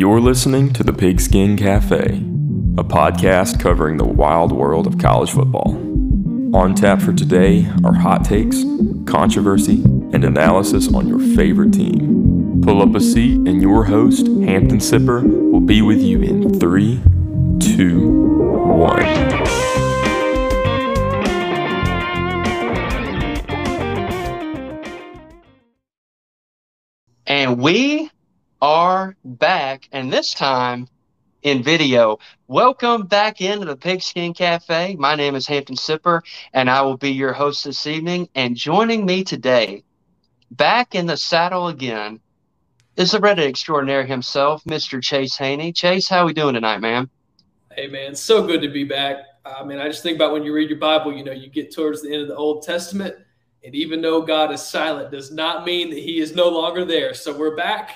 You're listening to the Pigskin Cafe, a podcast covering the wild world of college football. On tap for today are hot takes, controversy, and analysis on your favorite team. Pull up a seat, and your host, Hampton Sipper, will be with you in three, two, one. And we are back, and this time in video. Welcome back into the Pigskin Cafe. My name is Hampton Sipper, and I will be your host this evening. And joining me today, back in the saddle again, is the Reddit extraordinaire himself, Mr. Chase Haney. Chase, how are we doing tonight, man? Hey, man, so good to be back. I mean, I just think about when you read your Bible, you know, you get towards the end of the Old Testament, and even though God is silent, does not mean that He is no longer there. So we're back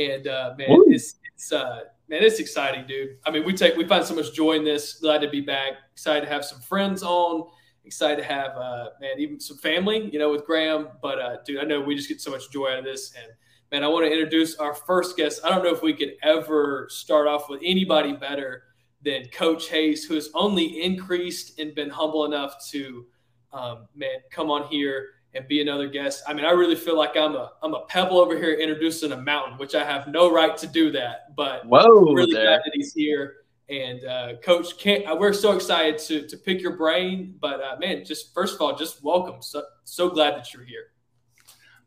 and uh, man, Ooh. it's it's uh, man, it's exciting, dude. I mean, we take we find so much joy in this. Glad to be back. Excited to have some friends on. Excited to have uh, man, even some family, you know, with Graham. But uh, dude, I know we just get so much joy out of this. And man, I want to introduce our first guest. I don't know if we could ever start off with anybody better than Coach Hayes, who has only increased and been humble enough to um, man come on here and be another guest. I mean, I really feel like I'm a I'm a pebble over here introducing a mountain, which I have no right to do that. But whoa, really there. glad that he's here. And uh, Coach, can't, uh, we're so excited to to pick your brain. But uh, man, just first of all, just welcome. So so glad that you're here.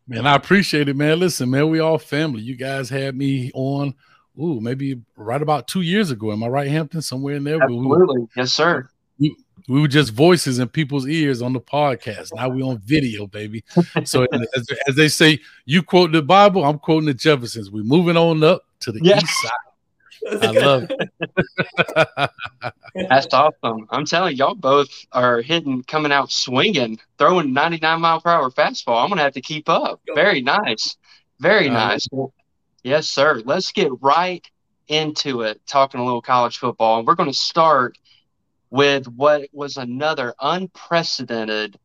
Man, I appreciate it, man. Listen, man, we all family. You guys had me on. Ooh, maybe right about two years ago. Am I right, Hampton? Somewhere in there. Absolutely, we, yes, sir. We, we were just voices in people's ears on the podcast. Now we on video, baby. So as, as, they say, you quote the Bible, I'm quoting the Jeffersons. We're moving on up to the yeah. east side. I love it. That's awesome. I'm telling you, y'all both are hitting, coming out swinging, throwing 99 mile per hour fastball. I'm gonna have to keep up. Very nice, very uh, nice. Yes, sir. Let's get right into it. Talking a little college football, and we're going to start with what was another unprecedented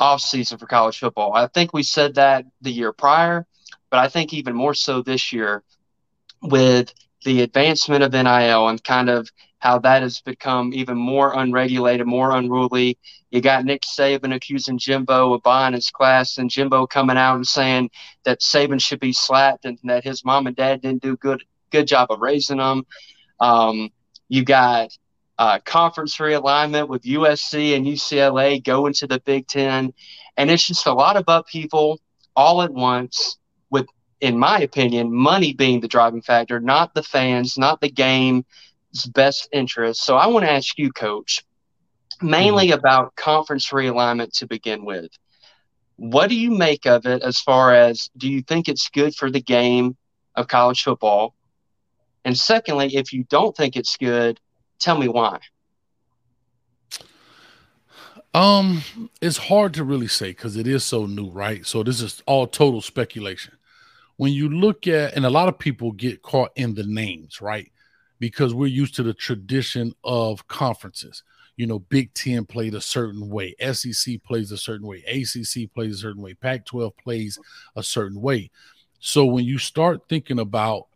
offseason for college football. I think we said that the year prior, but I think even more so this year with the advancement of NIL and kind of how that has become even more unregulated, more unruly. You got Nick Saban accusing Jimbo of buying his class, and Jimbo coming out and saying that Saban should be slapped and that his mom and dad didn't do good good job of raising him. Um, you got uh, conference realignment with USC and UCLA going to the Big Ten. And it's just a lot of upheaval all at once, with, in my opinion, money being the driving factor, not the fans, not the game's best interest. So I want to ask you, Coach, mainly mm-hmm. about conference realignment to begin with. What do you make of it as far as do you think it's good for the game of college football? And secondly, if you don't think it's good, Tell me why. Um, it's hard to really say because it is so new, right? So this is all total speculation. When you look at, and a lot of people get caught in the names, right? Because we're used to the tradition of conferences. You know, Big Ten played a certain way, SEC plays a certain way, ACC plays a certain way, Pac 12 plays a certain way. So when you start thinking about,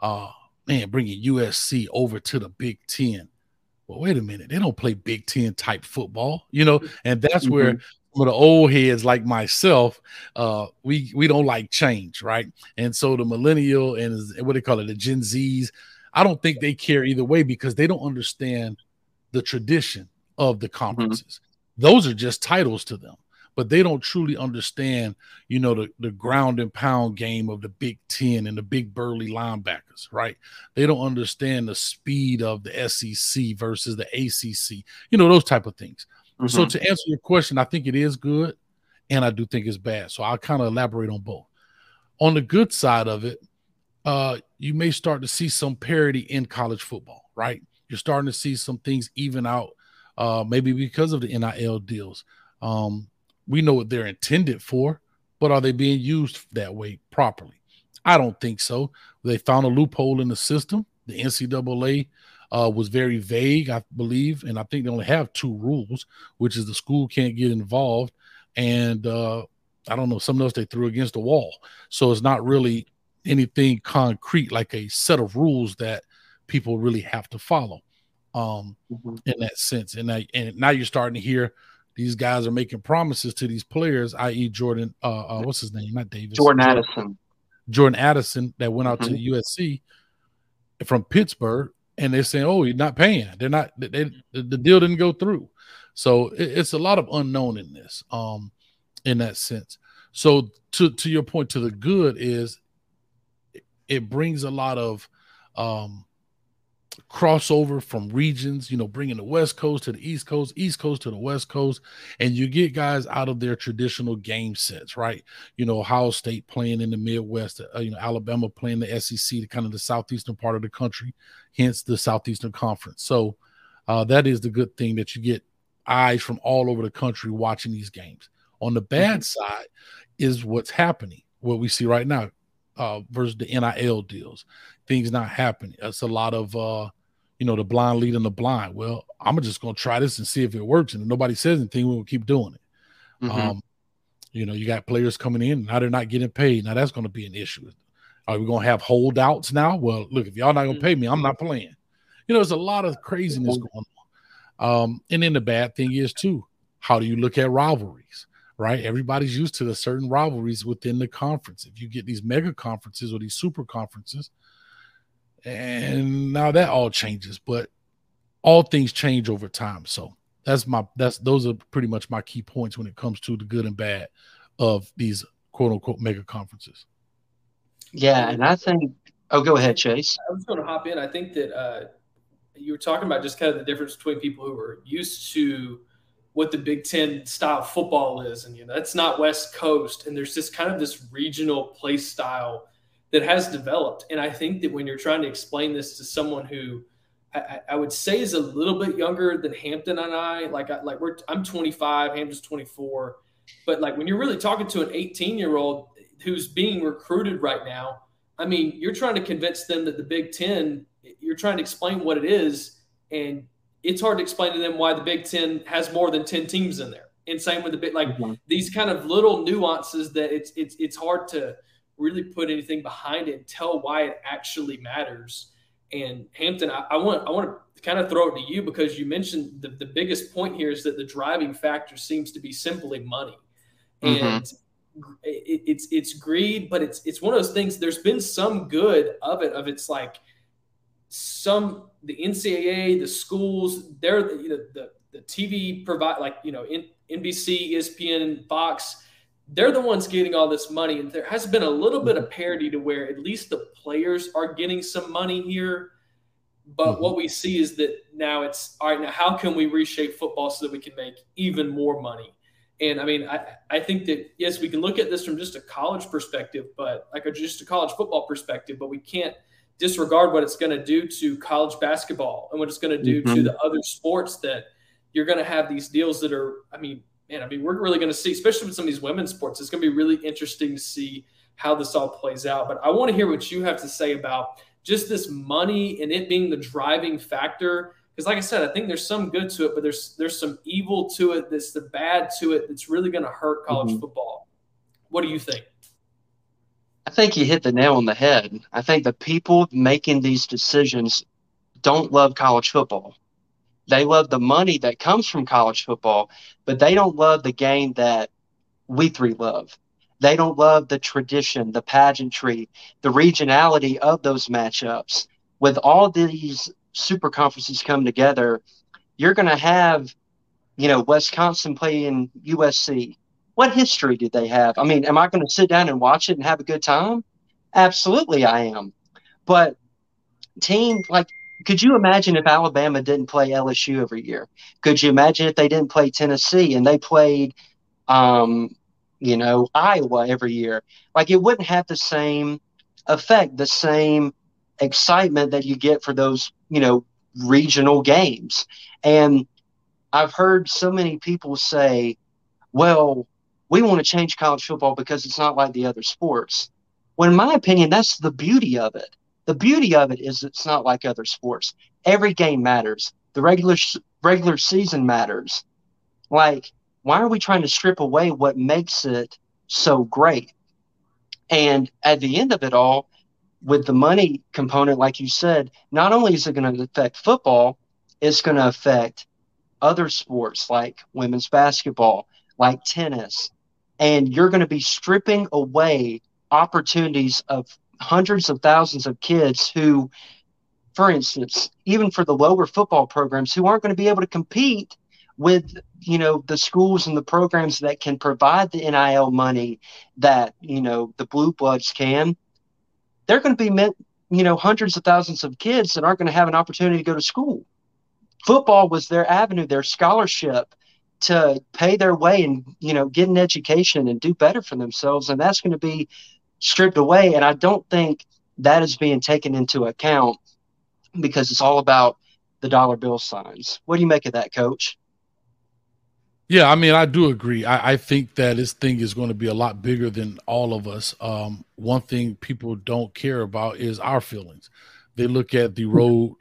uh, man, bringing USC over to the Big Ten. Well, wait a minute, they don't play Big Ten type football, you know, and that's mm-hmm. where some of the old heads like myself, uh, we we don't like change, right? And so the millennial and what they call it, the Gen Zs, I don't think they care either way because they don't understand the tradition of the mm-hmm. conferences. Mm-hmm. Those are just titles to them but they don't truly understand, you know, the, the ground and pound game of the Big Ten and the big burly linebackers, right? They don't understand the speed of the SEC versus the ACC, you know, those type of things. Mm-hmm. So to answer your question, I think it is good, and I do think it's bad. So I'll kind of elaborate on both. On the good side of it, uh, you may start to see some parity in college football, right? You're starting to see some things even out, uh, maybe because of the NIL deals. Um, we know what they're intended for, but are they being used that way properly? I don't think so. They found a loophole in the system. The NCAA uh, was very vague, I believe, and I think they only have two rules, which is the school can't get involved, and uh, I don't know something else they threw against the wall. So it's not really anything concrete like a set of rules that people really have to follow um mm-hmm. in that sense and I, and now you're starting to hear these guys are making promises to these players i.e jordan uh, uh what's his name? Not davis. Jordan addison. Jordan addison that went out mm-hmm. to usc from pittsburgh and they're saying oh you're not paying. They're not they, the deal didn't go through. So it, it's a lot of unknown in this um in that sense. So to to your point to the good is it brings a lot of um, crossover from regions, you know, bringing the West Coast to the East Coast, East Coast to the West Coast, and you get guys out of their traditional game sets, right? You know, Ohio State playing in the Midwest, uh, you know, Alabama playing the SEC, the kind of the southeastern part of the country, hence the Southeastern Conference. So uh, that is the good thing that you get eyes from all over the country watching these games. On the bad mm-hmm. side is what's happening, what we see right now uh, versus the NIL deals. Things not happening. It's a lot of uh, you know, the blind leading the blind. Well, I'm just gonna try this and see if it works. And if nobody says anything, we'll keep doing it. Mm-hmm. Um, you know, you got players coming in, now they're not getting paid. Now that's gonna be an issue. Are we gonna have holdouts now? Well, look, if y'all not gonna pay me, I'm not playing. You know, there's a lot of craziness going on. Um, and then the bad thing is too, how do you look at rivalries? Right? Everybody's used to the certain rivalries within the conference. If you get these mega conferences or these super conferences, and now that all changes, but all things change over time. So that's my that's those are pretty much my key points when it comes to the good and bad of these quote unquote mega conferences. Yeah, and I think oh go ahead, Chase. I was gonna hop in. I think that uh you were talking about just kind of the difference between people who are used to what the Big Ten style football is, and you know that's not West Coast, and there's just kind of this regional play style that has developed. And I think that when you're trying to explain this to someone who I, I would say is a little bit younger than Hampton and I, like I, like we're I'm 25, Hampton's 24, but like when you're really talking to an 18 year old who's being recruited right now, I mean, you're trying to convince them that the Big Ten, you're trying to explain what it is, and it's hard to explain to them why the Big Ten has more than 10 teams in there. And same with the big, like mm-hmm. these kind of little nuances that it's it's it's hard to really put anything behind it and tell why it actually matters. And Hampton, I, I want I want to kind of throw it to you because you mentioned the, the biggest point here is that the driving factor seems to be simply money. Mm-hmm. And it, it's it's greed, but it's it's one of those things. There's been some good of it. Of it's like some the NCAA, the schools, they're the, you know, the, the TV provide like, you know, NBC, ESPN, Fox, they're the ones getting all this money. And there has been a little bit of parity to where at least the players are getting some money here. But mm-hmm. what we see is that now it's all right. Now, how can we reshape football so that we can make even more money? And I mean, I, I think that yes, we can look at this from just a college perspective, but like a, just a college football perspective, but we can't disregard what it's going to do to college basketball and what it's going to do mm-hmm. to the other sports that you're going to have these deals that are, I mean, man, I mean, we're really going to see, especially with some of these women's sports, it's going to be really interesting to see how this all plays out. But I want to hear what you have to say about just this money and it being the driving factor. Because, like I said, I think there's some good to it, but there's there's some evil to it. That's the bad to it. That's really going to hurt college mm-hmm. football. What do you think? I think you hit the nail on the head. I think the people making these decisions don't love college football. They love the money that comes from college football, but they don't love the game that we three love. They don't love the tradition, the pageantry, the regionality of those matchups. With all these super conferences come together, you're going to have, you know, Wisconsin playing USC, what history did they have? I mean, am I going to sit down and watch it and have a good time? Absolutely, I am. But team like, could you imagine if Alabama didn't play LSU every year? Could you imagine if they didn't play Tennessee and they played, um, you know, Iowa every year? Like, it wouldn't have the same effect, the same excitement that you get for those, you know, regional games. And I've heard so many people say, well, we want to change college football because it's not like the other sports. Well, in my opinion, that's the beauty of it. The beauty of it is it's not like other sports. Every game matters. The regular regular season matters. Like, why are we trying to strip away what makes it so great? And at the end of it all, with the money component, like you said, not only is it going to affect football, it's going to affect other sports like women's basketball, like tennis. And you're going to be stripping away opportunities of hundreds of thousands of kids who, for instance, even for the lower football programs, who aren't going to be able to compete with you know the schools and the programs that can provide the NIL money that you know the blue bloods can they're going to be meant, you know, hundreds of thousands of kids that aren't going to have an opportunity to go to school. Football was their avenue, their scholarship to pay their way and, you know, get an education and do better for themselves. And that's going to be stripped away. And I don't think that is being taken into account because it's all about the dollar bill signs. What do you make of that, coach? Yeah, I mean, I do agree. I, I, think that this thing is going to be a lot bigger than all of us. Um, one thing people don't care about is our feelings. They look at the road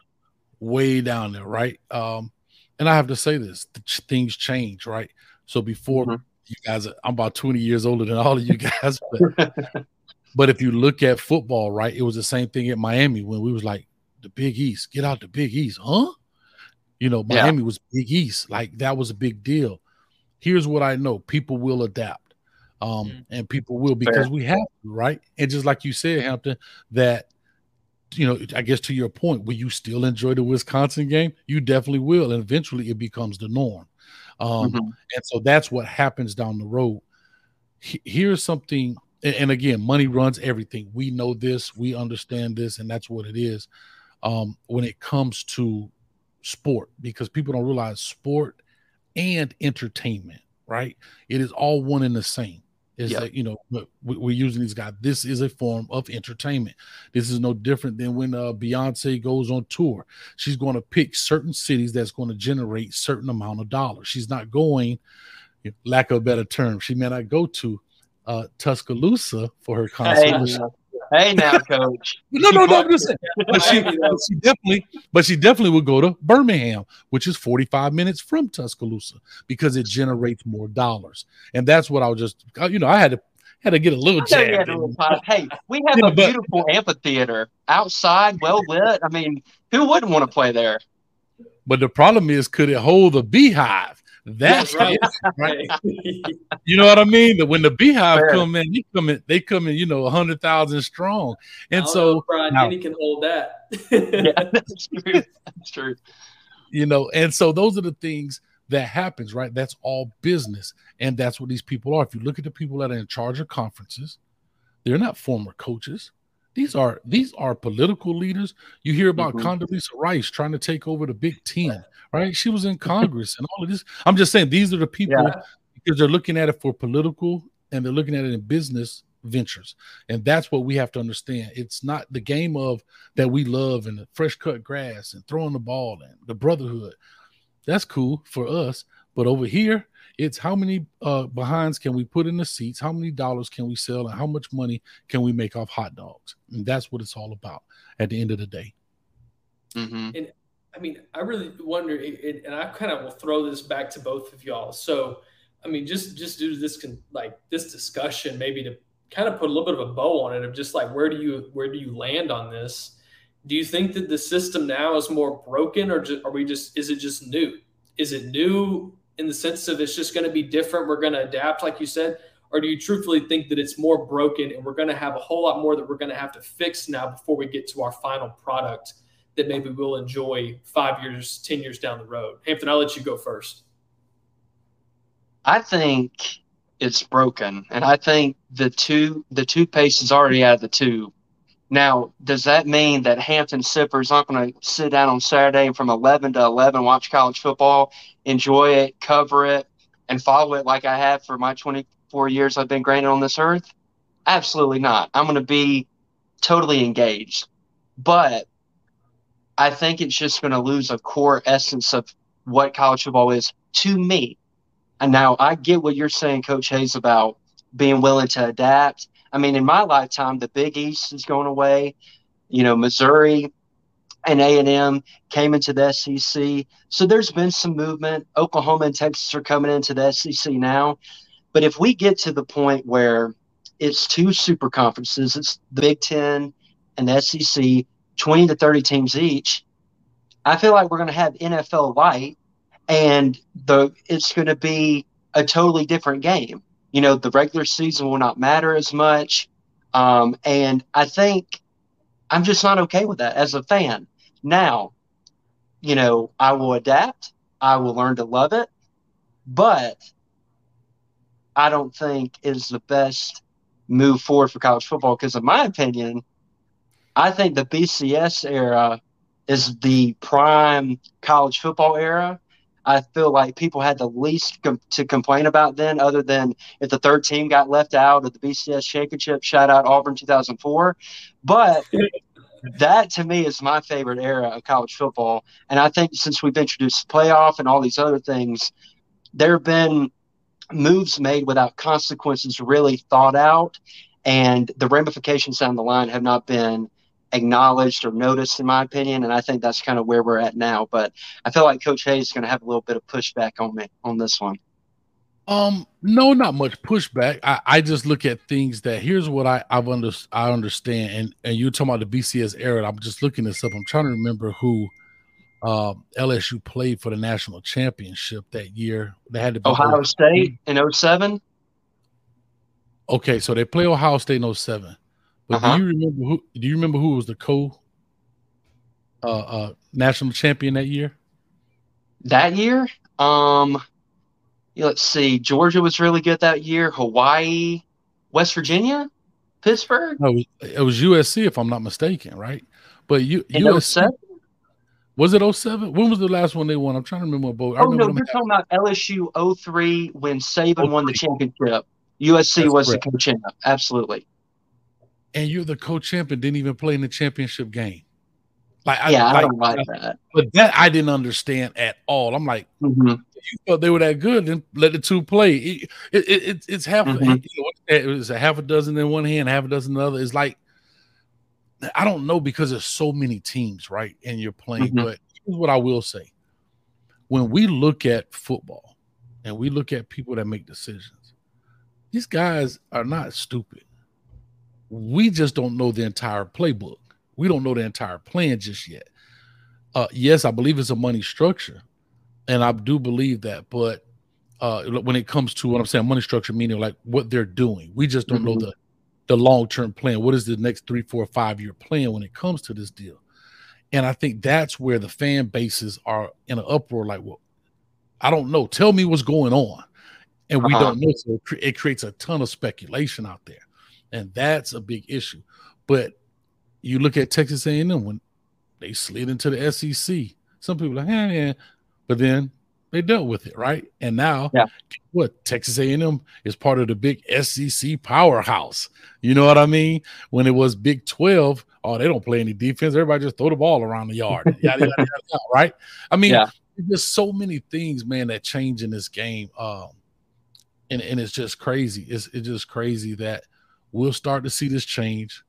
way down there, right? Um, and I have to say this: things change, right? So before mm-hmm. you guys, I'm about 20 years older than all of you guys, but, but if you look at football, right, it was the same thing at Miami when we was like the Big East, get out the Big East, huh? You know, Miami yeah. was Big East, like that was a big deal here's what I know people will adapt. Um, mm-hmm. and people will because Fair. we have to, right? And just like you said, Hampton, that you know, I guess to your point, will you still enjoy the Wisconsin game? You definitely will, and eventually it becomes the norm. Um, mm-hmm. and so that's what happens down the road. here's something, and, and, again, money runs everything. We know this, we understand this, and that's what it is. Um, when it comes to sport, because people don't realize sport and entertainment, right? It is all one and the same. Is yep. that you know we're using these guys? This is a form of entertainment. This is no different than when uh, Beyonce goes on tour. She's going to pick certain cities that's going to generate certain amount of dollars. She's not going, lack of a better term, she may not go to uh, Tuscaloosa for her concert. Hey, now, coach. no, no, no. I'm just saying. But she, but she definitely, but she definitely would go to Birmingham, which is 45 minutes from Tuscaloosa, because it generates more dollars. And that's what I was just, you know, I had to had to get a little jab. Hey, we have yeah, a but, beautiful amphitheater outside, well lit. I mean, who wouldn't want to play there? But the problem is, could it hold a BeyHive? That's right. right. you know what I mean? That when the BeyHive Fair. come in, they come in, they come in, you know, a hundred thousand strong. And so know, Bryant now, Denny can hold that. yeah, that's true. That's true. You know, and so those are the things that happens, right? That's all business. And that's what these people are. If you look at the people that are in charge of conferences, they're not former coaches. These are these are political leaders. You hear about mm-hmm. Condoleezza Rice trying to take over the Big Ten, right? She was in Congress and all of this. I'm just saying these are the people yeah. because they're looking at it for political and they're looking at it in business ventures. And that's what we have to understand. It's not the game of that we love and the fresh cut grass and throwing the ball and the brotherhood. That's cool for us. But over here, it's how many uh, behinds can we put in the seats? How many dollars can we sell? And how much money can we make off hot dogs? And that's what it's all about at the end of the day. Mm-hmm. And I mean, I really wonder, it, and I kind of will throw this back to both of y'all. So, I mean, just just due to this like this discussion, maybe to kind of put a little bit of a bow on it of just like where do you where do you land on this? Do you think that the system now is more broken, or just, are we just is it just new? Is it new in the sense of it's just going to be different? We're going to adapt, like you said, or do you truthfully think that it's more broken and we're going to have a whole lot more that we're going to have to fix now before we get to our final product? that maybe we'll enjoy five years, 10 years down the road? Hampton, I'll let you go first. I think it's broken. And I think the two the toothpaste is already out of the tube. Now, does that mean that Hampton Sippers aren't going to sit down on Saturday from 11 to 11 watch college football, enjoy it, cover it, and follow it like I have for my 24 years I've been granted on this earth? Absolutely not. I'm going to be totally engaged. But I think it's just going to lose a core essence of what college football is to me. And now I get what you're saying, Coach Hayes, about being willing to adapt. I mean, in my lifetime, the Big East is going away. You know, Missouri and A&M came into the SEC. So there's been some movement. Oklahoma and Texas are coming into the SEC now. But if we get to the point where it's two super conferences, it's the Big Ten and the SEC, 20 to 30 teams each. I feel like we're going to have NFL light, and the it's going to be a totally different game. You know, the regular season will not matter as much, um, and I think I'm just not okay with that as a fan. Now, you know, I will adapt. I will learn to love it, but I don't think is the best move forward for college football because, in my opinion, I think the BCS era is the prime college football era. I feel like people had the least com- to complain about then, other than if the third team got left out of the BCS championship. Shout out Auburn 2004. But that to me is my favorite era of college football. And I think since we've introduced playoff and all these other things, there have been moves made without consequences really thought out. And the ramifications down the line have not been acknowledged or noticed, in my opinion. And I think that's kind of where we're at now. But I feel like Coach Hayes is going to have a little bit of pushback on me on this one. Um, no, not much pushback. I, I just look at things that here's what I I've under, I understand, and and you're talking about the BCS era. I'm just looking this up. I'm trying to remember who uh, LSU played for the national championship that year. They had to be Ohio State in 07? Okay, so they play Ohio State in 07. But uh-huh. do you remember who? Do you remember who was the co uh, uh, national champion that year? That year, um, let's see. Georgia was really good that year. Hawaii, West Virginia, Pittsburgh. No, it, was, it was USC, if I'm not mistaken, right? But you USC was it 07? When was the last one they won? I'm trying to remember both. Oh no, you're talking about LSU 03 when Saban 03. won the championship. USC That's was correct. the co-champ. Absolutely and you're the co-champ and didn't even play in the championship game. Like, yeah, I, like, I don't like that. But that I didn't understand at all. I'm like, mm-hmm. you thought they were that good, then let the two play. It, it, it it's half. Mm-hmm. You know, it was a half a dozen in one hand, half a dozen in the other. It's like I don't know because there's so many teams, right? And you're playing. Mm-hmm. But here's what I will say: when we look at football and we look at people that make decisions, these guys are not stupid we just don't know the entire playbook. We don't know the entire plan just yet. Uh, yes, I believe it's a money structure, and I do believe that. But uh, when it comes to what I'm saying, money structure meaning like what they're doing, we just don't mm-hmm. know the the long term plan. What is the next three, four, five year plan when it comes to this deal? And I think that's where the fan bases are in an uproar. Like, well, I don't know. Tell me what's going on, and we uh-huh. don't know. So it creates a ton of speculation out there and that's a big issue. But you look at Texas A&M when they slid into the SEC. Some people are like, yeah, yeah, but then they dealt with it, right? And now, yeah. what Texas A&M is part of the big SEC powerhouse. You know what I mean? When it was Big Twelve, oh, they don't play any defense. Everybody just throw the ball around the yard, yada, yada, yada, right? I mean, yeah. there's so many things, man, that change in this game, um, and and it's just crazy. It's it's just crazy that we'll start to see this change.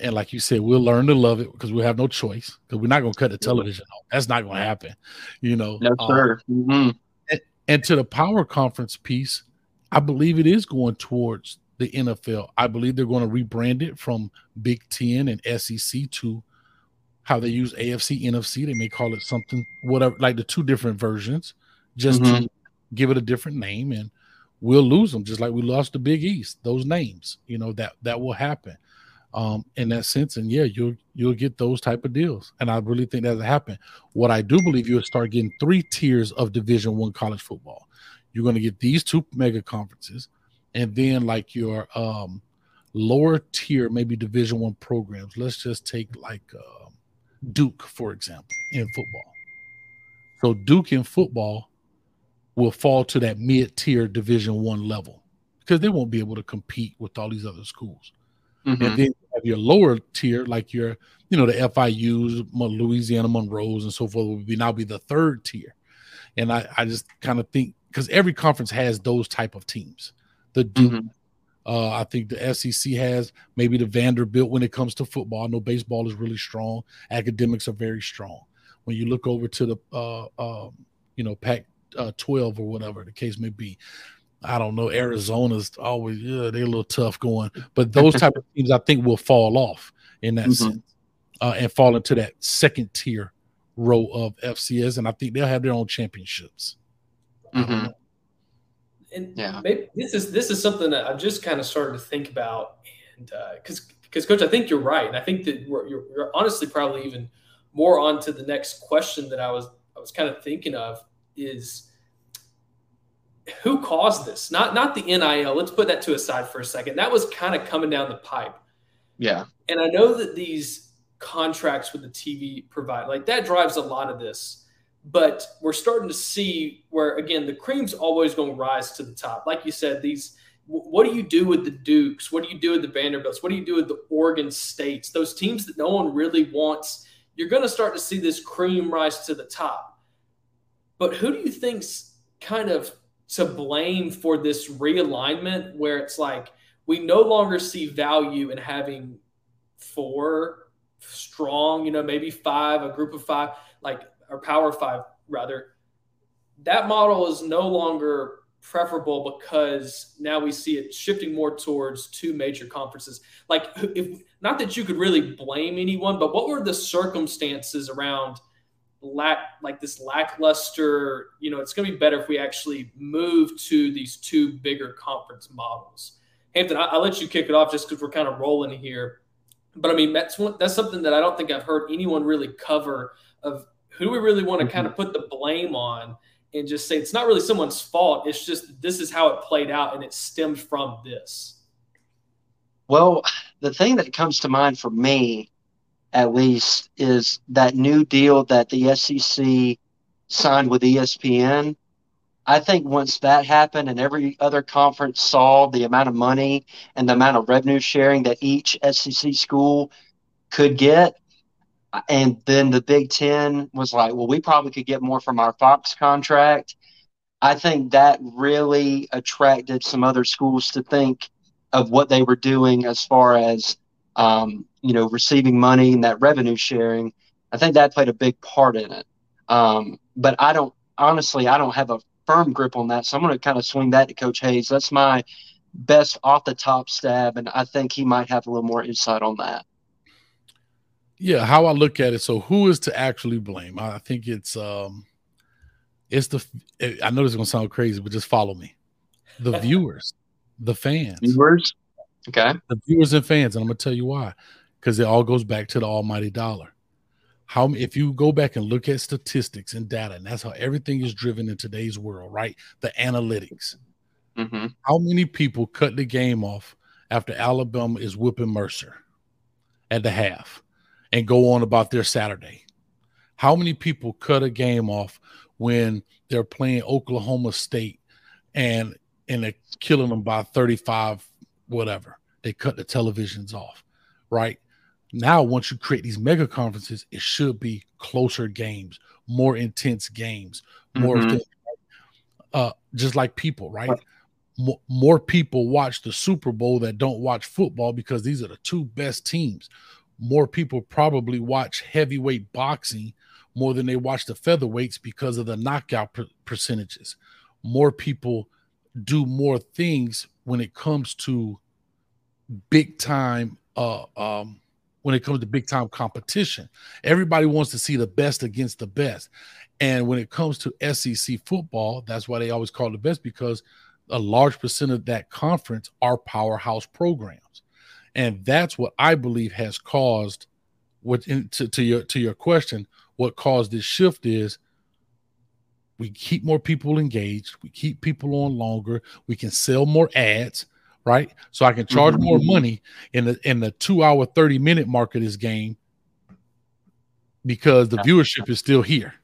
And like you said, we'll learn to love it because we have no choice because we're not going to cut the television off. That's not going to happen, you know. No, um, sir. Um, mm-hmm. and, and to the power conference piece, I believe it is going towards the NFL. I believe they're going to rebrand it from Big Ten and SEC to how they use AFC, NFC. They may call it something, whatever, like the two different versions, just mm-hmm. to give it a different name. And we'll lose them just like we lost the Big East. Those names, you know that that will happen um, in that sense. And yeah, you'll you'll get those type of deals, and I really think that'll happen. What I do believe you'll start getting three tiers of Division One college football. You're going to get these two mega conferences, and then like your um, lower tier, maybe Division One programs. Let's just take like uh, Duke for example in football. So Duke in football will fall to that mid-tier division one level because they won't be able to compete with all these other schools mm-hmm. and then you have your lower tier like your you know the fius louisiana monroes and so forth will be now be the third tier and i i just kind of think because every conference has those type of teams the duke mm-hmm. Uh, I think the SEC has maybe the Vanderbilt when it comes to football. I know baseball is really strong. Academics are very strong. When you look over to the, uh, um, you know, Pac uh, 12 or whatever the case may be. I don't know. Arizona's always yeah, they're a little tough going, but those type of teams I think will fall off in that mm-hmm. sense uh, and fall into that second tier row of FCS, and I think they'll have their own championships. Mm-hmm. And yeah, maybe this is this is something that I've just kind of started to think about, and because uh, because coach, I think you're right, and I think that you're, you're honestly probably even more on to the next question that I was I was kind of thinking of is who caused this? Not not the NIL. Let's put that to a side for a second. That was kind of coming down the pipe. Yeah. And I know that these contracts with the TV provide like that drives a lot of this. But we're starting to see where again the cream's always going to rise to the top. Like you said, these what do you do with the Dukes? What do you do with the Vanderbilts? What do you do with the Oregon States? Those teams that no one really wants. You're going to start to see this cream rise to the top. But who do you think's kind of to blame for this realignment where it's like we no longer see value in having four strong, you know, maybe five, a group of five, like or power five rather. That model is no longer preferable because now we see it shifting more towards two major conferences. Like, if not that you could really blame anyone, but what were the circumstances around lack, like this lackluster? You know, it's going to be better if we actually move to these two bigger conference models. Hampton, I, will let you kick it off just because we're kind of rolling here. But I mean, that's one, that's something that I don't think I've heard anyone really cover of who do we really want to mm-hmm. kind of put the blame on and just say it's not really someone's fault. It's just this is how it played out and it stemmed from this. Well, the thing that comes to mind for me, at least, is that new deal that the SEC signed with ESPN. I think once that happened and every other conference saw the amount of money and the amount of revenue sharing that each SEC school could get, and then the Big Ten was like, well, we probably could get more from our Fox contract. I think that really attracted some other schools to think of what they were doing as far as, um, you know, receiving money and that revenue sharing. I think that played a big part in it. Um, but I don't, honestly, I don't have a firm grip on that. So I'm going to kind of swing that to Coach Hayes. That's my best off the top stab. And I think he might have a little more insight on that. Yeah, how I look at it. So who is to actually blame? I think it's um it's the I know this is gonna sound crazy, but just follow me. The viewers, the fans. Viewers. Okay. The viewers and fans, and I'm gonna tell you why. Because it all goes back to the almighty dollar. How if you go back and look at statistics and data, and that's how everything is driven in today's world, right? The analytics. Mm-hmm. How many people cut the game off after Alabama is whipping Mercer at the half? and go on about their Saturday? How many people cut a game off when they're playing Oklahoma State and and they're killing them by 35 whatever. They cut the televisions off, right? Now once you create these mega conferences, it should be closer games, more intense games, more mm-hmm. things, uh just like people, right? More, more people watch the Super Bowl that don't watch football because these are the two best teams more people probably watch heavyweight boxing more than they watch the featherweights because of the knockout per- percentages. More people do more things when it comes to big time uh um when it comes to big time competition. Everybody wants to see the best against the best. And when it comes to SEC football, that's why they always call it the best because a large percent of that conference are powerhouse programs and that's what I believe has caused what to, to your to your question what caused this shift is we keep more people engaged we keep people on longer we can sell more ads right so i can charge mm-hmm. more money in the in the two hour 30 minute mark of this game because the viewership is still here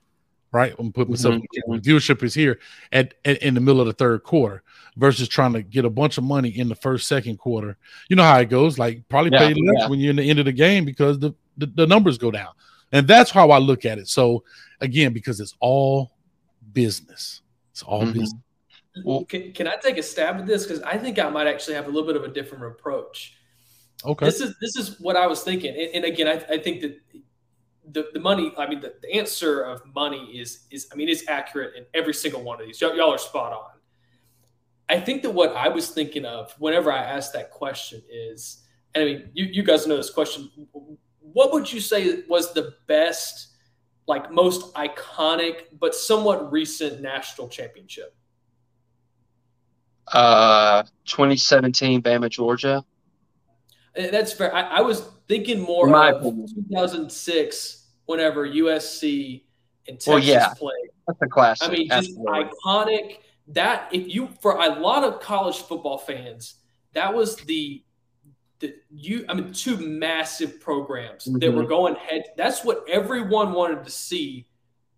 right i'm putting myself mm-hmm. viewership is here at, at in the middle of the third quarter versus trying to get a bunch of money in the first, second quarter. You know how it goes. Like probably yeah, pay less yeah. when you're in the end of the game because the, the, the numbers go down. And that's how I look at it. So again, because it's all business. It's all mm-hmm. business. Well, can, can I take a stab at this? Because I think I might actually have a little bit of a different approach. Okay. This is this is what I was thinking. And, and again, I, I think that the, the money, I mean, the, the answer of money is is I mean, it's accurate in every single one of these. Y'all, y'all are spot on I think that what I was thinking of whenever I asked that question is, and I mean, you, you guys know this question. What would you say was the best, like most iconic, but somewhat recent national championship? Uh, 2017 Bama Georgia. That's fair. I, I was thinking more My of 2006, whenever USC and Texas well, yeah, played. That's a classic. I mean, just Absolutely. iconic. That if you for a lot of college football fans, that was the the you. I mean, two massive programs mm-hmm. that were going head. That's what everyone wanted to see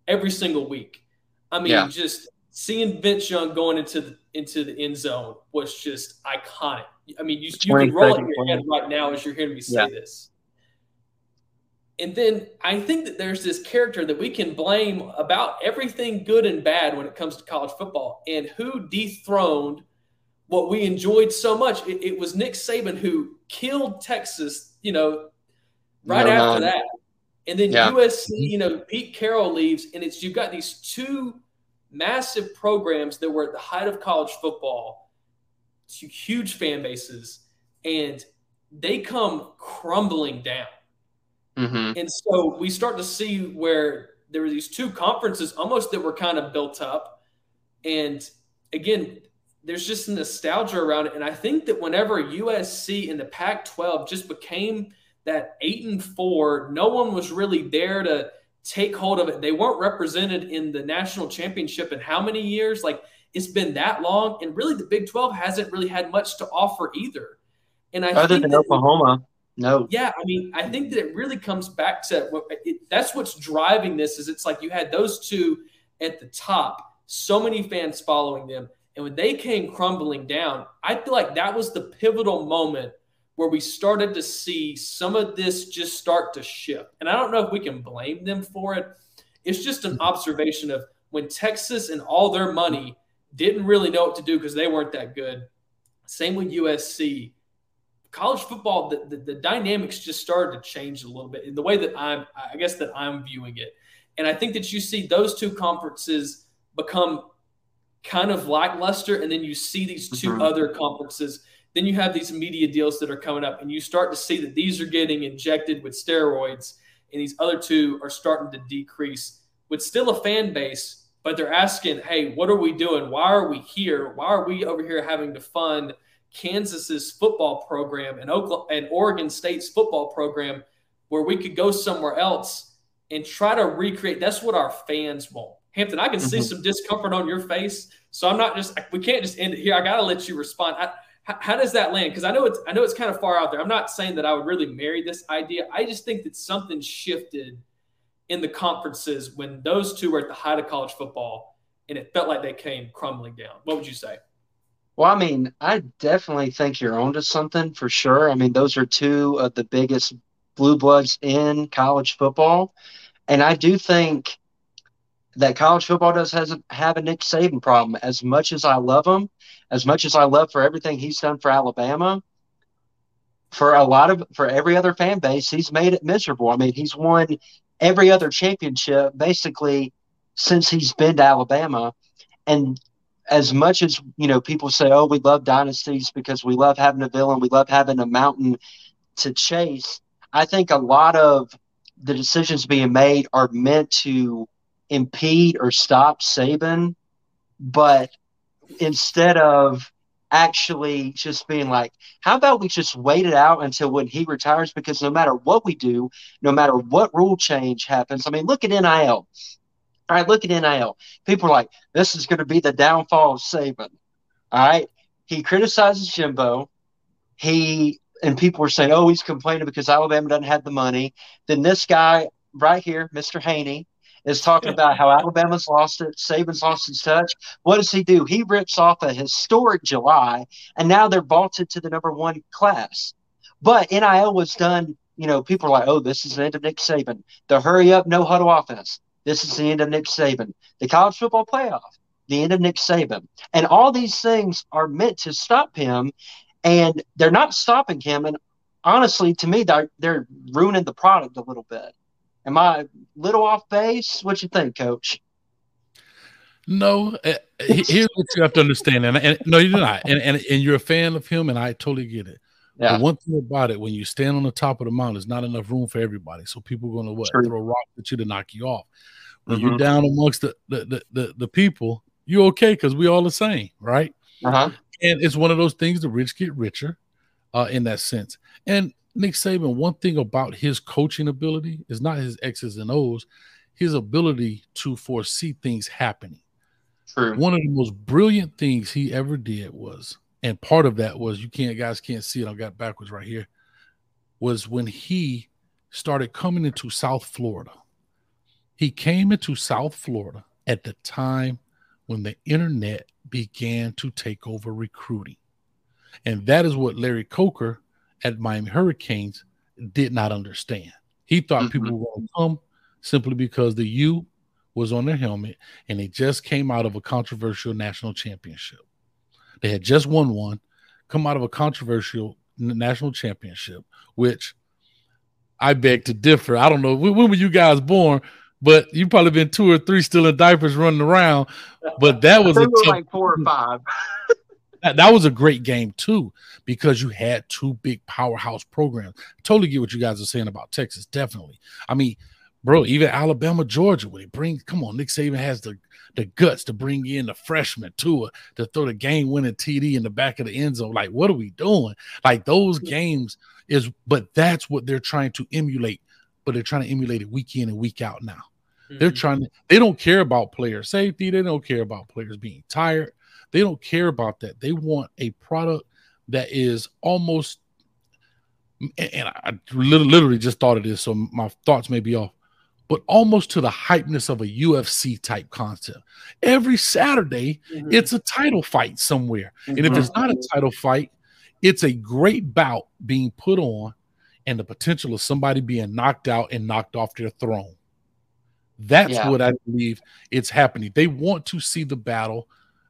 every single week. I mean, yeah. just seeing Vince Young going into the into the end zone was just iconic. I mean, you, you can roll it in your head right now as you're hearing me say yeah. this. And then I think that there's this character that we can blame about everything good and bad when it comes to college football. And who dethroned what we enjoyed so much? It, it was Nick Saban who killed Texas, you know, right no, after no. that. And then yeah. USC, you know, Pete Carroll leaves, and it's you've got these two massive programs that were at the height of college football, to huge fan bases, and they come crumbling down. Mm-hmm. And so we start to see where there were these two conferences almost that were kind of built up. And again, there's just nostalgia around it. And I think that whenever USC and the Pac 12 just became that eight and four, no one was really there to take hold of it. They weren't represented in the national championship in how many years? Like it's been that long. And really, the Big 12 hasn't really had much to offer either. And I other than Oklahoma. No. Yeah, I mean, I think that it really comes back to it, that's what's driving this. Is it's like you had those two at the top, so many fans following them, and when they came crumbling down, I feel like that was the pivotal moment where we started to see some of this just start to shift. And I don't know if we can blame them for it. It's just an observation of when Texas and all their money didn't really know what to do because they weren't that good. Same with USC college football, the, the, the, dynamics just started to change a little bit in the way that I'm, I guess that I'm viewing it. And I think that you see those two conferences become kind of lackluster, and then you see these 2 mm-hmm. other conferences. Then you have these media deals that are coming up, and you start to see that these are getting injected with steroids, and these other two are starting to decrease with still a fan base, but they're asking, hey, what are we doing? Why are we here? Why are we over here having to fund – Kansas's football program and Oklahoma and Oregon State's football program where we could go somewhere else and try to recreate. That's what our fans want. Hampton, I can mm-hmm. see some discomfort on your face, so I'm not just. We can't just end it here. I got to let you respond. I, how, how does that land? Because I know it's I know it's kind of far out there. I'm not saying that I would really marry this idea. I just think that something shifted in the conferences when those two were at the height of college football, and it felt like they came crumbling down. What would you say? Well, I mean, I definitely think you're onto something for sure. I mean, those are two of the biggest blue bloods in college football. And I do think that college football does has have a Nick Saban problem. As much as I love him, as much as I love for everything he's done for Alabama, for a lot of for every other fan base, he's made it miserable. I mean, he's won every other championship basically since he's been to Alabama. And as much as you know people say oh we love dynasties because we love having a villain we love having a mountain to chase i think a lot of the decisions being made are meant to impede or stop saban but instead of actually just being like how about we just wait it out until when he retires because no matter what we do no matter what rule change happens i mean look at nil all right, look at NIL. People are like, this is going to be the downfall of Saban. All right. He criticizes Jimbo. He and people were saying, oh, he's complaining because Alabama doesn't have the money. Then this guy right here, Mr. Haney, is talking about how Alabama's lost it, Saban's lost his touch. What does he do? He rips off a historic July, and now they're vaulted to the number one class. But NIL was done, you know, people are like, oh, this is the end of Nick Saban. The hurry up, no huddle offense. This is the end of Nick Saban. The college football playoff, the end of Nick Saban. And all these things are meant to stop him, and they're not stopping him. And honestly, to me, they're, they're ruining the product a little bit. Am I a little off base? What you think, Coach? No, uh, here's what you have to understand, and, and no, you're not, and, and and you're a fan of him, and I totally get it. Yeah. But one thing about it, when you stand on the top of the mountain, there's not enough room for everybody, so people are going to what True. throw rocks at you to knock you off. When mm-hmm. you're down amongst the the the, the, the people, you're okay because we all the same, right? Uh-huh. And it's one of those things the rich get richer, uh, in that sense. And Nick Saban, one thing about his coaching ability is not his X's and O's, his ability to foresee things happening. True. One of the most brilliant things he ever did was, and part of that was you can't guys can't see it. I got backwards right here. Was when he started coming into South Florida. He came into South Florida at the time when the internet began to take over recruiting. And that is what Larry Coker at Miami Hurricanes did not understand. He thought mm-hmm. people were going to come simply because the U was on their helmet and they just came out of a controversial national championship. They had just won one, come out of a controversial national championship, which I beg to differ. I don't know when, were you guys born, but you probably been two or three still in diapers running around. But that was a tough, like four or five. that, that was a great game too because you had two big powerhouse programs. totally get what you guys are saying about Texas. Definitely. I mean, bro, even Alabama, Georgia, when they bring, come on, Nick Saban has the the guts to bring in the freshman to to throw the game winning TD in the back of the end zone. Like, what are we doing? Like those games is, but that's what they're trying to emulate. But they're trying to emulate it week in and week out now. Mm-hmm. They're trying to, they don't care about player safety. They don't care about players being tired. They don't care about that. They want a product that is almost, and I literally just thought of this, so my thoughts may be off, but almost to the hypeness of a UFC type concept. Every Saturday, mm-hmm. it's a title fight somewhere. Mm-hmm. And if it's not a mm-hmm. title fight, it's a great bout being put on and the potential of somebody being knocked out and knocked off their throne. That's yeah. what I believe it's happening. They want to see the battle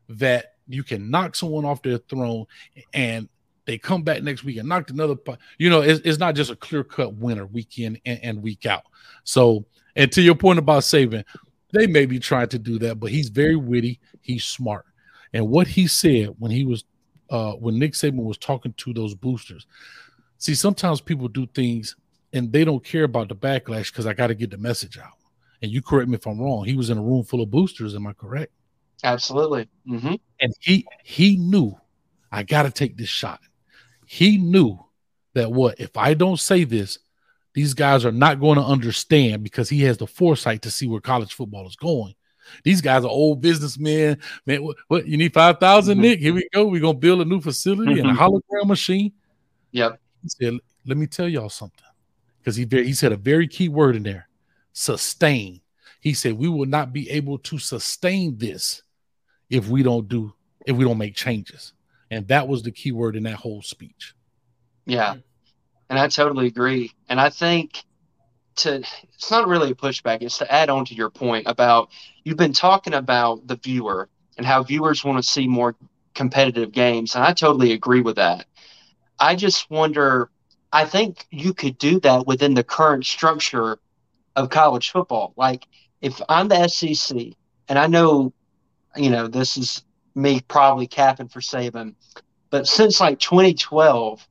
that you can knock someone off their throne and they come back next week and knocked another you know it's, it's not just a clear cut winner week in and, and, week out. So and to your point about Saban they may be trying to do that but he's very witty he's smart. And what he said when he was uh when nick saban was talking to those boosters see sometimes people do things and they don't care about the backlash because i got to get the message out. And you correct me if i'm wrong he was in a room full of boosters am i correct Absolutely. Mm-hmm. And he he knew I got to take this shot. He knew that what if I don't say this, these guys are not going to understand because he has the foresight to see where college football is going. These guys are old businessmen. Man, what, what you need 5,000, mm-hmm. Nick? Here we go. We're going to build a new facility mm-hmm. and a mm-hmm. hologram machine. Yep. He said, Let me tell y'all something. Because he, he said a very key word in there sustain. He said, We will not be able to sustain this if we don't do if we don't make changes. And that was the key word in that whole speech. Yeah. And I totally agree. And I think to it's not really a pushback, it's to add on to your point about you've been talking about the viewer and how viewers want to see more competitive games. And I totally agree with that. I just wonder I think you could do that within the current structure of college football. Like if I'm the SEC and I know you know, this is me probably capping for Saban, but since like 2012,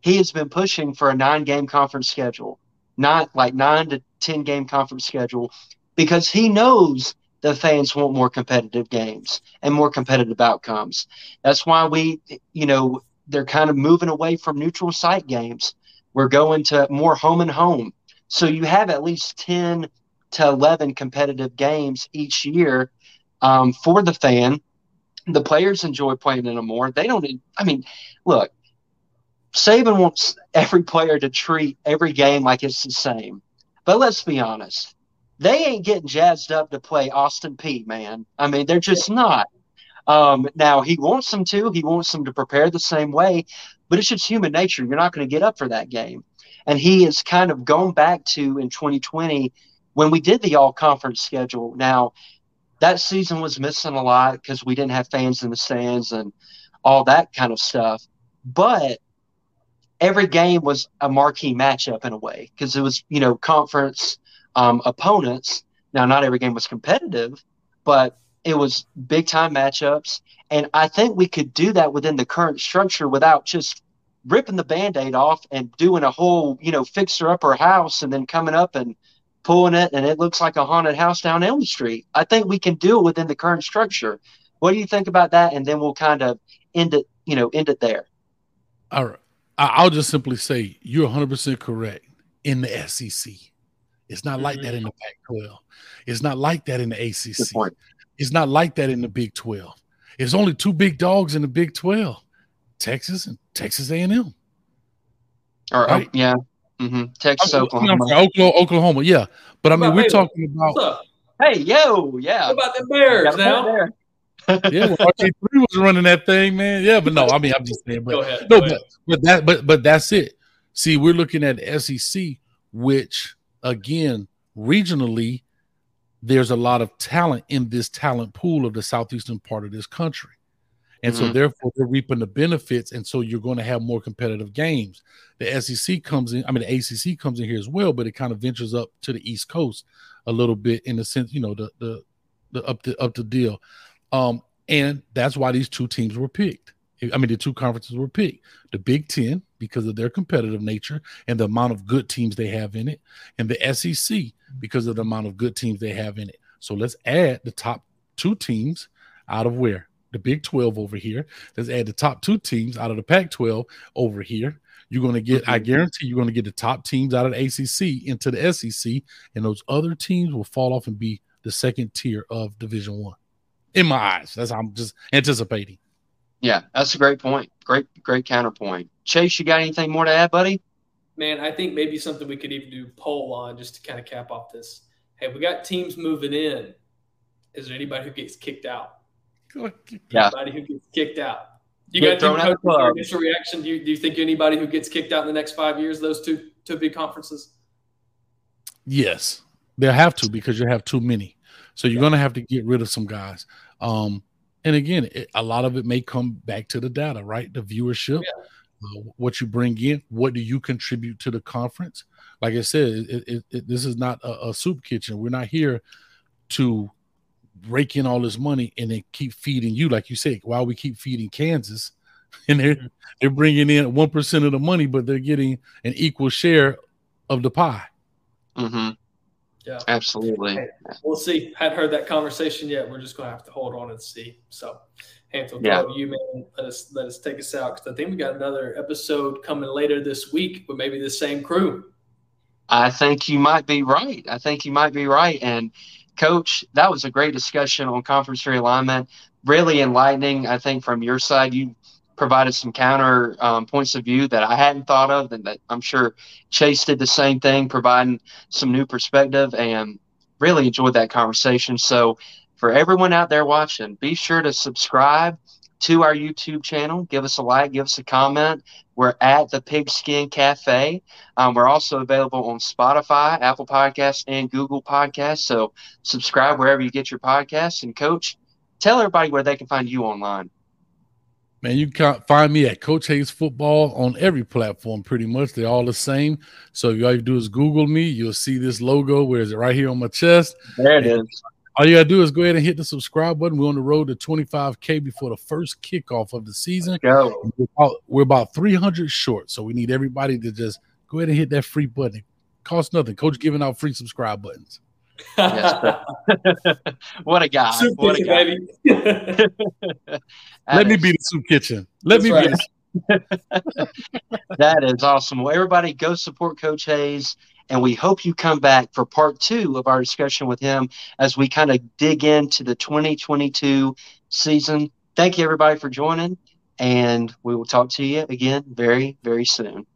he has been pushing for a nine game conference schedule, not like nine to 10 game conference schedule, because he knows the fans want more competitive games and more competitive outcomes. That's why we, you know, they're kind of moving away from neutral site games. We're going to more home and home. So you have at least 10 to 11 competitive games each year um, for the fan. The players enjoy playing in them more. They don't. I mean, look, Saban wants every player to treat every game like it's the same. But let's be honest, they ain't getting jazzed up to play Austin Peay, man. I mean, they're just not. Um, now he wants them to. He wants them to prepare the same way, but it's just human nature. You're not going to get up for that game. And he has kind of gone back to in 2020 when we did the all conference schedule. Now that season was missing a lot because we didn't have fans in the stands and all that kind of stuff. But every game was a marquee matchup in a way because it was, you know, conference um, opponents. Now, not every game was competitive, but it was big time matchups. And I think we could do that within the current structure without just ripping the band-aid off and doing a whole, you know, fixer upper house and then coming up and pulling it and it looks like a haunted house down Elm Street. I think we can do it within the current structure. What do you think about that? And then we'll kind of end it, you know, end it there. All right. I'll just simply say you're 100% correct in the SEC. It's not like that mm-hmm. in the Pac 12. It's not like that in the ACC. It's not like that in the Big 12. There's only two big dogs in the Big 12 Texas and Texas A&M. Or, oh, right? oh, yeah. Mm-hmm. Texas, Oklahoma. Oklahoma. Oklahoma, yeah. But I mean, we're talking about. Hey, yo, yeah. What about the Bears now? yeah, well, RG3 was running that thing, man. Yeah, but no, I mean, I'm just saying, but ahead, no, but, but that, but but that's it. See, we're looking at SEC, which again, regionally, there's a lot of talent in this talent pool of the southeastern part of this country. And mm-hmm. so therefore they're reaping the benefits. And so you're going to have more competitive games. The SEC comes in, I mean the ACC comes in here as well, but it kind of ventures up to the East Coast a little bit in the sense, you know, the the the up the up the deal. Um, and that's why these two teams were picked. I mean, the two conferences were picked. The Big Ten, because of their competitive nature and the amount of good teams they have in it, and the SEC, because of the amount of good teams they have in it. So let's add the top two teams out of where? The Big 12 over here. Let's add the top two teams out of the Pac 12 over here. You're going to get, I guarantee you're going to get the top teams out of the ACC into the SEC, and those other teams will fall off and be the second tier of Division One in my eyes. That's how I'm just anticipating. Yeah, that's a great point. Great, great counterpoint. Chase, you got anything more to add, buddy? Man, I think maybe something we could even do poll on just to kind of cap off this. Hey, we got teams moving in. Is there anybody who gets kicked out? Yeah. Anybody who gets kicked out? You got any initial reaction? Do you, do you think anybody who gets kicked out in the next five years, those two two big conferences? Yes, they'll have to because you have too many. So you're yeah. going to have to get rid of some guys. Um, and again, it, a lot of it may come back to the data, right? The viewership, yeah. uh, what you bring in, what do you contribute to the conference? Like I said, it, it, this is not a, a, soup kitchen. We're not here to rake in all this money and then keep feeding you, like you said. While we keep feeding Kansas, and they're mm-hmm. they're bringing in one percent of the money, but they're getting an equal share of the pie. Mm-hmm. Yeah, absolutely. Hey, we'll see. Hadn't heard that conversation yet. We're just gonna have to hold on and see. So, Hansel, yeah. you man, let us let us take us out because I think we got another episode coming later this week with maybe the same crew. I think you might be right. I think you might be right. And coach, that was a great discussion on conference realignment. Really enlightening, I think, from your side. You provided some counter um, points of view that I hadn't thought of, and that I'm sure Chase did the same thing, providing some new perspective, and really enjoyed that conversation. So, for everyone out there watching, be sure to subscribe to our YouTube channel. Give us a like, give us a comment. We're at the Pigskin Cafe. Um, we're also available on Spotify, Apple Podcasts, and Google Podcasts. So subscribe wherever you get your podcasts. And coach, tell everybody where they can find you online. Man, you can find me at Coach Hayes Football on every platform, pretty much. They're all the same. So if you all you do is Google me, you'll see this logo. Where is it? Right here on my chest. There it and is. All you gotta do is go ahead and hit the subscribe button. We're on the road to 25k before the first kickoff of the season. We're about, we're about 300 short, so we need everybody to just go ahead and hit that free button. It costs nothing. Coach giving out free subscribe buttons. what a guy! Soup what kitchen, a guy! Let me be the soup kitchen. Let That's me right. be. that is awesome. Well, everybody, go support Coach Hayes, and we hope you come back for part two of our discussion with him as we kind of dig into the 2022 season. Thank you, everybody, for joining, and we will talk to you again very, very soon.